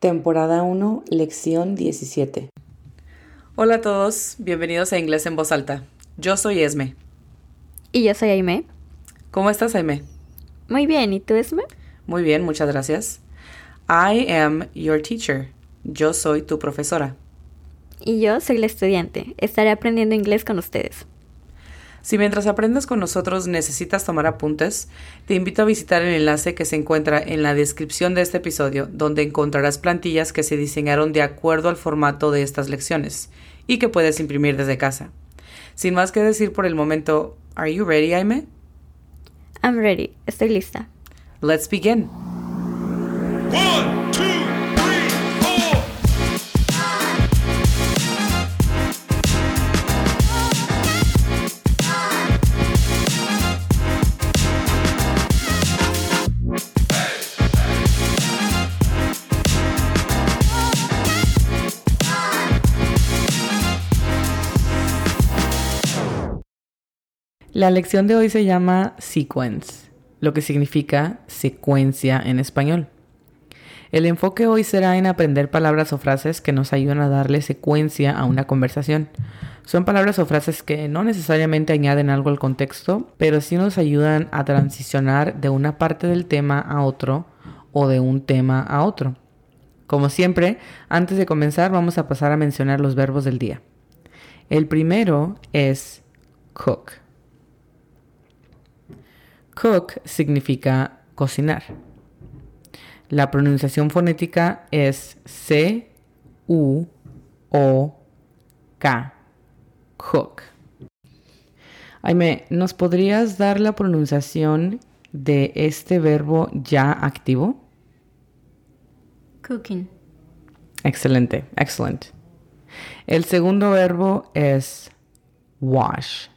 Temporada 1, lección 17. Hola a todos, bienvenidos a Inglés en Voz Alta. Yo soy Esme. Y yo soy Aime. ¿Cómo estás, Aime? Muy bien, ¿y tú, Esme? Muy bien, muchas gracias. I am your teacher. Yo soy tu profesora. Y yo soy la estudiante. Estaré aprendiendo inglés con ustedes. Si mientras aprendes con nosotros necesitas tomar apuntes, te invito a visitar el enlace que se encuentra en la descripción de este episodio, donde encontrarás plantillas que se diseñaron de acuerdo al formato de estas lecciones y que puedes imprimir desde casa. Sin más que decir por el momento, ¿Are you ready, Aime? I'm ready. Estoy lista. Let's begin. One, La lección de hoy se llama sequence, lo que significa secuencia en español. El enfoque hoy será en aprender palabras o frases que nos ayudan a darle secuencia a una conversación. Son palabras o frases que no necesariamente añaden algo al contexto, pero sí nos ayudan a transicionar de una parte del tema a otro o de un tema a otro. Como siempre, antes de comenzar vamos a pasar a mencionar los verbos del día. El primero es cook. Cook significa cocinar. La pronunciación fonética es C U O K. Cook. Aime, ¿nos podrías dar la pronunciación de este verbo ya activo? Cooking. Excelente, excellent. El segundo verbo es wash.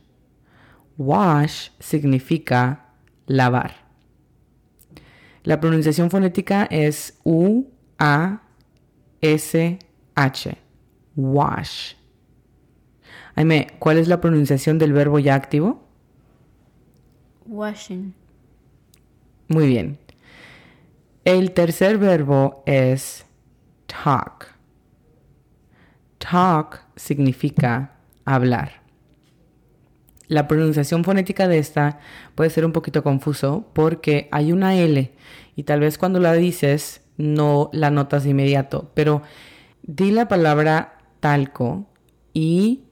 Wash significa lavar. La pronunciación fonética es U A S H. Wash. Aime, ¿cuál es la pronunciación del verbo ya activo? Washing. Muy bien. El tercer verbo es talk. Talk significa hablar. La pronunciación fonética de esta puede ser un poquito confuso porque hay una L y tal vez cuando la dices no la notas de inmediato, pero di la palabra talco y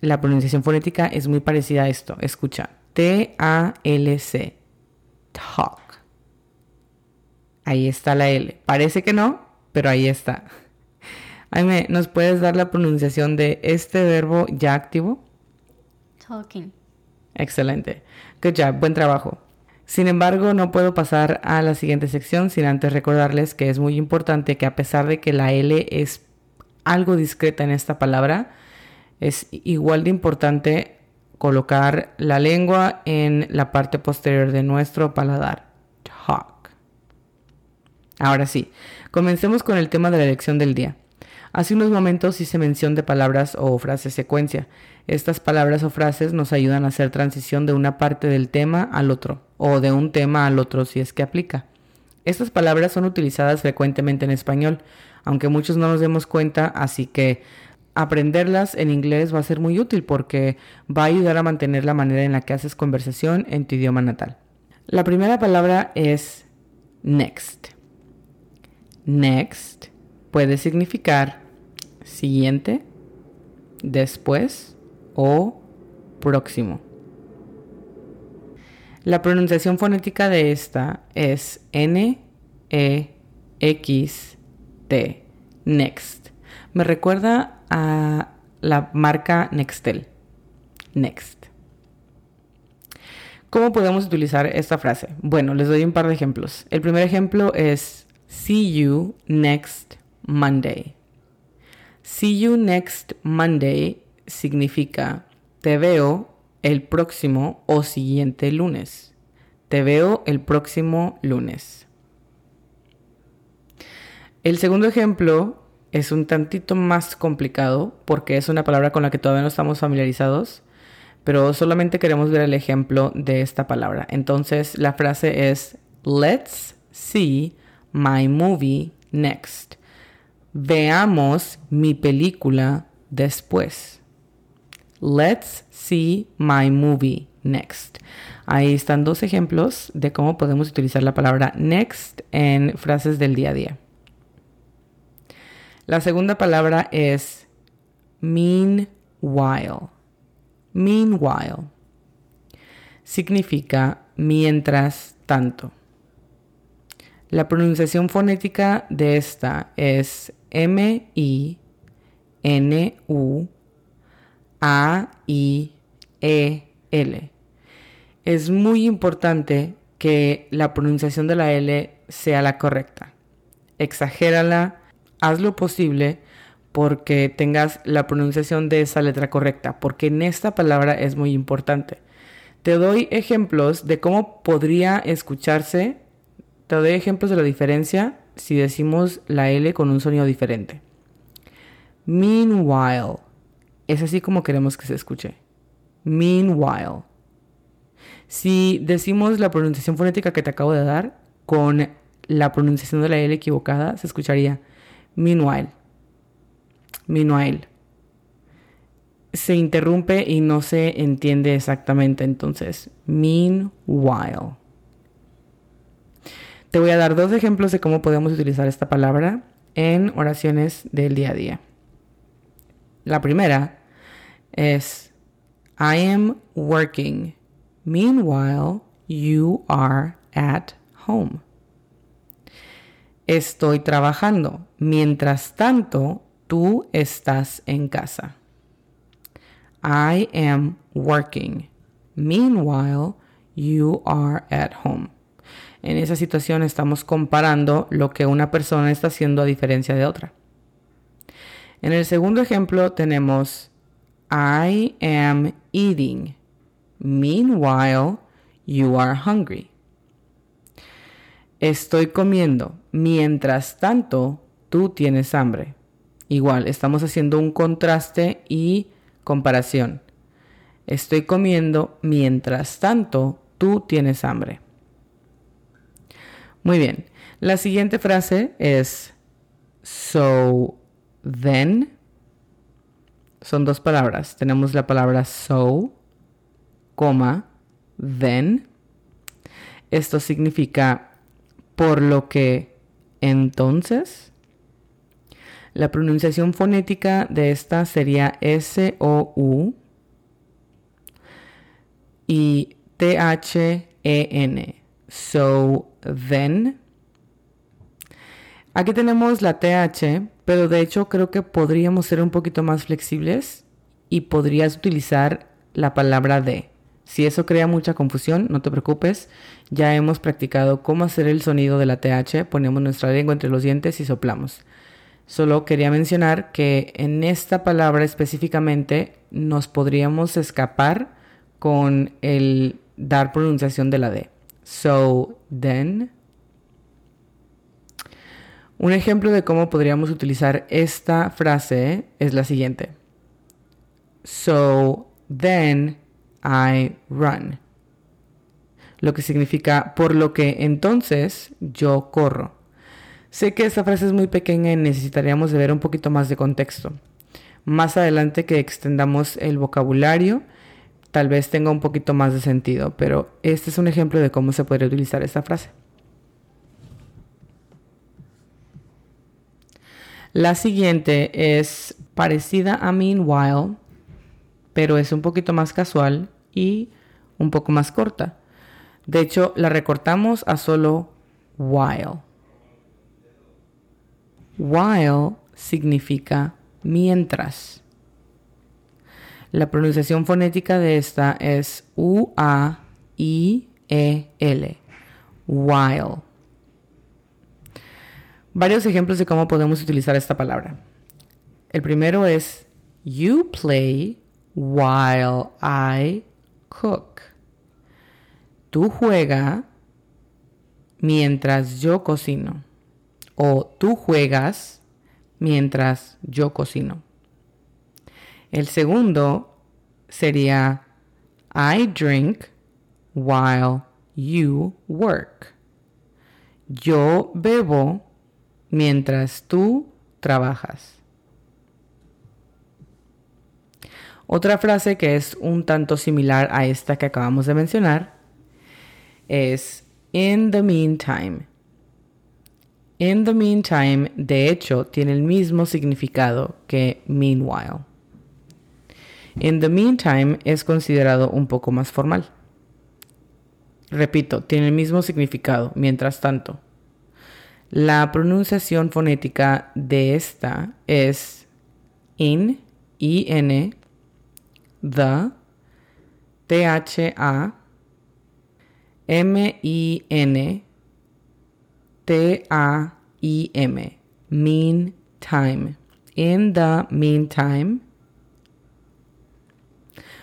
la pronunciación fonética es muy parecida a esto. Escucha, T-A-L-C, talk. Ahí está la L. Parece que no, pero ahí está. Aime, ¿nos puedes dar la pronunciación de este verbo ya activo? Talking. Excelente. Good job, buen trabajo. Sin embargo, no puedo pasar a la siguiente sección sin antes recordarles que es muy importante que a pesar de que la L es algo discreta en esta palabra, es igual de importante colocar la lengua en la parte posterior de nuestro paladar. Talk. Ahora sí, comencemos con el tema de la lección del día. Hace unos momentos hice mención de palabras o frases secuencia. Estas palabras o frases nos ayudan a hacer transición de una parte del tema al otro, o de un tema al otro si es que aplica. Estas palabras son utilizadas frecuentemente en español, aunque muchos no nos demos cuenta, así que aprenderlas en inglés va a ser muy útil porque va a ayudar a mantener la manera en la que haces conversación en tu idioma natal. La primera palabra es next. Next puede significar siguiente, después o próximo. La pronunciación fonética de esta es N E X T. Next. Me recuerda a la marca Nextel. Next. ¿Cómo podemos utilizar esta frase? Bueno, les doy un par de ejemplos. El primer ejemplo es See you next Monday. See you next Monday significa te veo el próximo o siguiente lunes. Te veo el próximo lunes. El segundo ejemplo es un tantito más complicado porque es una palabra con la que todavía no estamos familiarizados, pero solamente queremos ver el ejemplo de esta palabra. Entonces la frase es Let's see my movie next. Veamos mi película después. Let's see my movie next. Ahí están dos ejemplos de cómo podemos utilizar la palabra next en frases del día a día. La segunda palabra es meanwhile. Meanwhile significa mientras tanto. La pronunciación fonética de esta es M I N U A I E L. Es muy importante que la pronunciación de la L sea la correcta. Exagérala, haz lo posible porque tengas la pronunciación de esa letra correcta, porque en esta palabra es muy importante. Te doy ejemplos de cómo podría escucharse, te doy ejemplos de la diferencia si decimos la L con un sonido diferente. Meanwhile, es así como queremos que se escuche. Meanwhile. Si decimos la pronunciación fonética que te acabo de dar con la pronunciación de la L equivocada, se escucharía meanwhile. Meanwhile. Se interrumpe y no se entiende exactamente, entonces, meanwhile. Te voy a dar dos ejemplos de cómo podemos utilizar esta palabra en oraciones del día a día. La primera es I am working. Meanwhile, you are at home. Estoy trabajando. Mientras tanto, tú estás en casa. I am working. Meanwhile, you are at home. En esa situación estamos comparando lo que una persona está haciendo a diferencia de otra. En el segundo ejemplo tenemos I am eating. Meanwhile, you are hungry. Estoy comiendo. Mientras tanto, tú tienes hambre. Igual, estamos haciendo un contraste y comparación. Estoy comiendo. Mientras tanto, tú tienes hambre. Muy bien. La siguiente frase es so then. Son dos palabras. Tenemos la palabra so, coma, then. Esto significa por lo que entonces. La pronunciación fonética de esta sería S-O-U y T-H-E-N. So then. Aquí tenemos la TH, pero de hecho creo que podríamos ser un poquito más flexibles y podrías utilizar la palabra de. Si eso crea mucha confusión, no te preocupes. Ya hemos practicado cómo hacer el sonido de la TH. Ponemos nuestra lengua entre los dientes y soplamos. Solo quería mencionar que en esta palabra específicamente nos podríamos escapar con el dar pronunciación de la D. So, then. Un ejemplo de cómo podríamos utilizar esta frase es la siguiente. So, then I run. Lo que significa por lo que entonces yo corro. Sé que esta frase es muy pequeña y necesitaríamos ver un poquito más de contexto. Más adelante que extendamos el vocabulario, tal vez tenga un poquito más de sentido, pero este es un ejemplo de cómo se podría utilizar esta frase. La siguiente es parecida a meanwhile, pero es un poquito más casual y un poco más corta. De hecho, la recortamos a solo while. While significa mientras. La pronunciación fonética de esta es U-A-I-E-L. While. Varios ejemplos de cómo podemos utilizar esta palabra. El primero es You play while I cook. Tú juega mientras yo cocino. O tú juegas mientras yo cocino. El segundo sería I drink while you work. Yo bebo mientras tú trabajas. Otra frase que es un tanto similar a esta que acabamos de mencionar es in the meantime. In the meantime, de hecho, tiene el mismo significado que meanwhile. In the meantime es considerado un poco más formal. Repito, tiene el mismo significado, mientras tanto. La pronunciación fonética de esta es in, in, the, tha, m-i-n, t-a-i-m, meantime. In the meantime.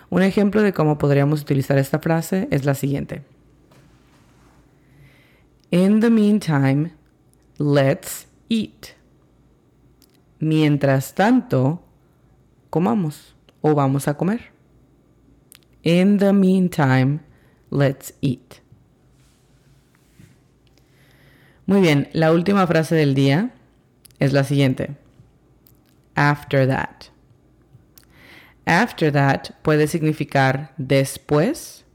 Un ejemplo de cómo podríamos utilizar esta frase es la siguiente. In the meantime, let's eat. Mientras tanto, comamos o vamos a comer. In the meantime, let's eat. Muy bien, la última frase del día es la siguiente. After that. After that puede significar después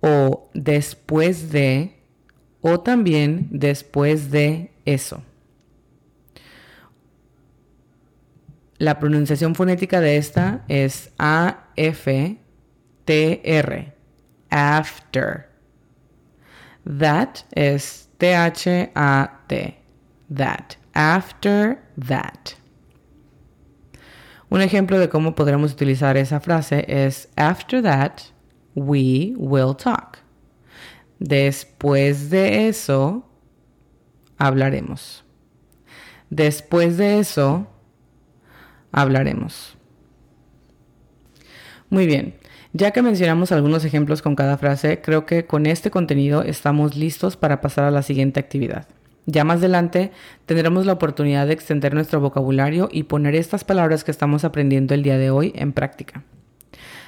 o después de o también después de eso. La pronunciación fonética de esta es A-F-T-R. After. That es T-H-A-T. That. After that. Un ejemplo de cómo podremos utilizar esa frase es After that, we will talk. Después de eso, hablaremos. Después de eso, hablaremos. Muy bien, ya que mencionamos algunos ejemplos con cada frase, creo que con este contenido estamos listos para pasar a la siguiente actividad. Ya más adelante tendremos la oportunidad de extender nuestro vocabulario y poner estas palabras que estamos aprendiendo el día de hoy en práctica.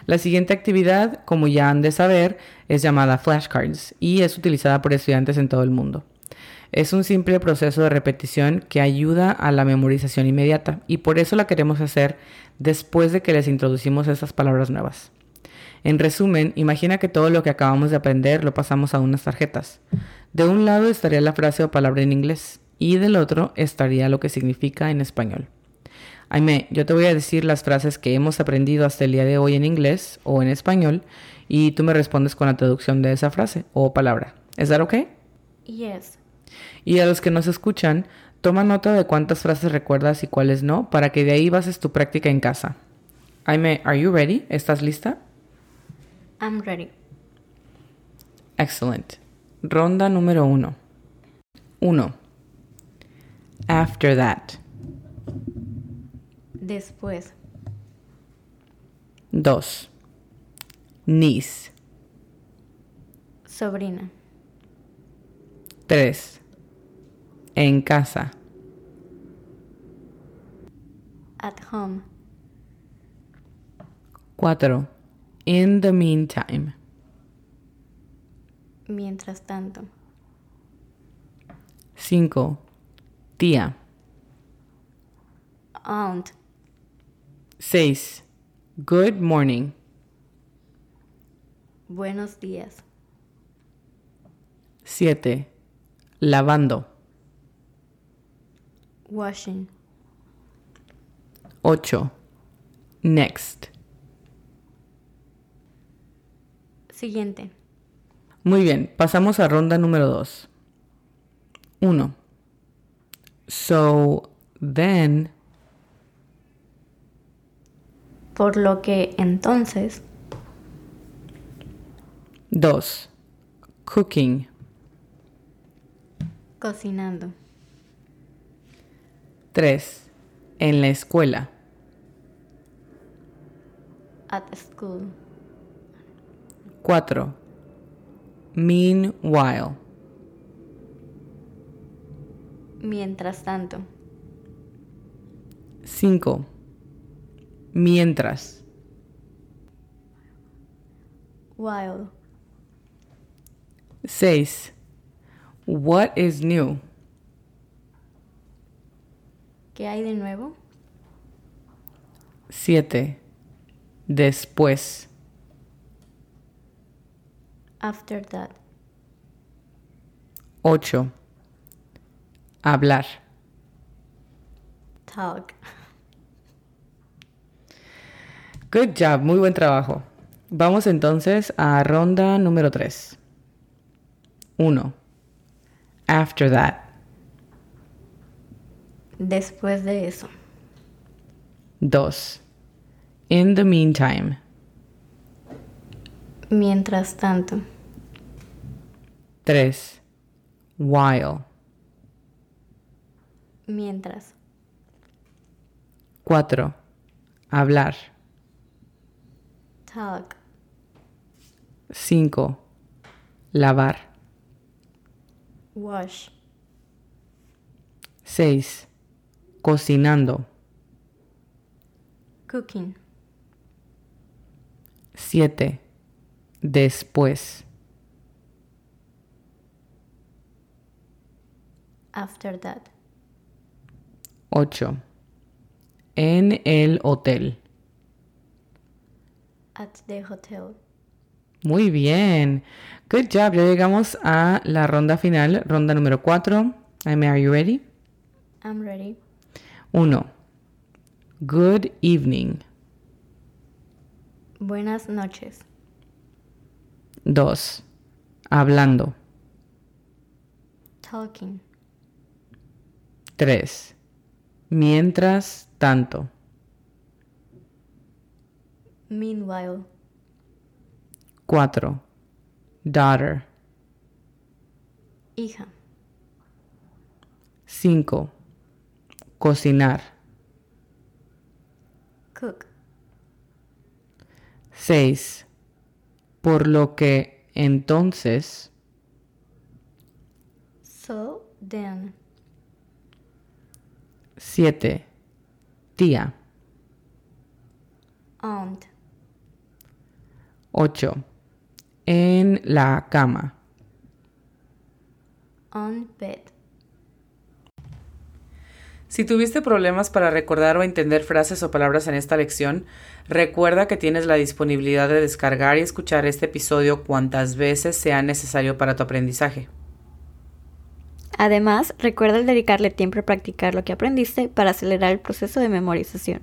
La siguiente actividad, como ya han de saber, es llamada flashcards y es utilizada por estudiantes en todo el mundo. Es un simple proceso de repetición que ayuda a la memorización inmediata y por eso la queremos hacer después de que les introducimos estas palabras nuevas. En resumen, imagina que todo lo que acabamos de aprender lo pasamos a unas tarjetas. De un lado estaría la frase o palabra en inglés y del otro estaría lo que significa en español. Aime, yo te voy a decir las frases que hemos aprendido hasta el día de hoy en inglés o en español y tú me respondes con la traducción de esa frase o palabra. ¿Es that okay? Yes. Y a los que nos escuchan, toma nota de cuántas frases recuerdas y cuáles no, para que de ahí bases tu práctica en casa. Aime, are you ready? ¿Estás lista? I'm ready. Excellent. Ronda número uno. Uno. After that. Después. Dos. Niece. Sobrina. Tres. En casa. At home. Cuatro. In the meantime. Mientras tanto. Cinco. Tía. Aunt. Seis. Good morning. Buenos días. Siete. Lavando. Washing. Ocho. Next. Siguiente. Muy bien, pasamos a ronda número dos. Uno. So then. Por lo que entonces. Dos. Cooking. Cocinando. Tres. En la escuela. At school. Cuatro. Meanwhile. Mientras tanto. Cinco. Mientras. While. Seis. What is new? ¿Qué hay de nuevo? 7. Después. After that. 8. Hablar. Talk. Good job, muy buen trabajo. Vamos entonces a ronda número 3. 1. After that. Después de eso. 2. In the meantime. Mientras tanto. 3. While. Mientras. 4. Hablar. Talk. 5. Lavar. Wash. 6. Cocinando. Cooking. 7. Después. After that. 8. En el hotel. At the hotel. Muy bien. Good job. Ya llegamos a la ronda final, ronda número 4. Aime, are you ready? I'm ready. 1. Good evening. Buenas noches. 2. Hablando. Talking. 3. Mientras tanto. Meanwhile. 4. Daughter. Hija. 5. Cocinar. Cook. 6. Por lo que entonces. So then. 7. Tía. Aunt. 8. En la cama. On bed. Si tuviste problemas para recordar o entender frases o palabras en esta lección, recuerda que tienes la disponibilidad de descargar y escuchar este episodio cuantas veces sea necesario para tu aprendizaje. Además, recuerda el dedicarle tiempo a practicar lo que aprendiste para acelerar el proceso de memorización.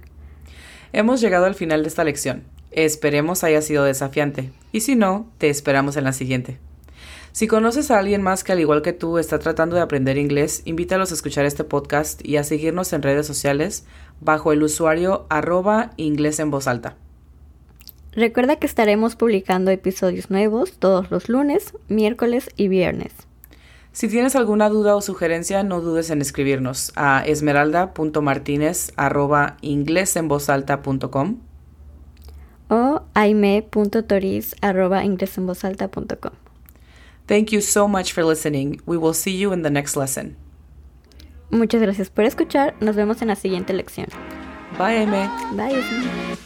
Hemos llegado al final de esta lección. Esperemos haya sido desafiante, y si no, te esperamos en la siguiente. Si conoces a alguien más que al igual que tú está tratando de aprender inglés, invítalos a escuchar este podcast y a seguirnos en redes sociales bajo el usuario arroba inglés en voz alta. Recuerda que estaremos publicando episodios nuevos todos los lunes, miércoles y viernes. Si tienes alguna duda o sugerencia, no dudes en escribirnos a esmeralda.martinez arroba inglesenvozalta.com o aime.toris.ingresenvozalta.com. Thank you so much for listening. We will see you in the next lesson. Muchas gracias por escuchar. Nos vemos en la siguiente lección. Bye, Aime. Bye. Esme.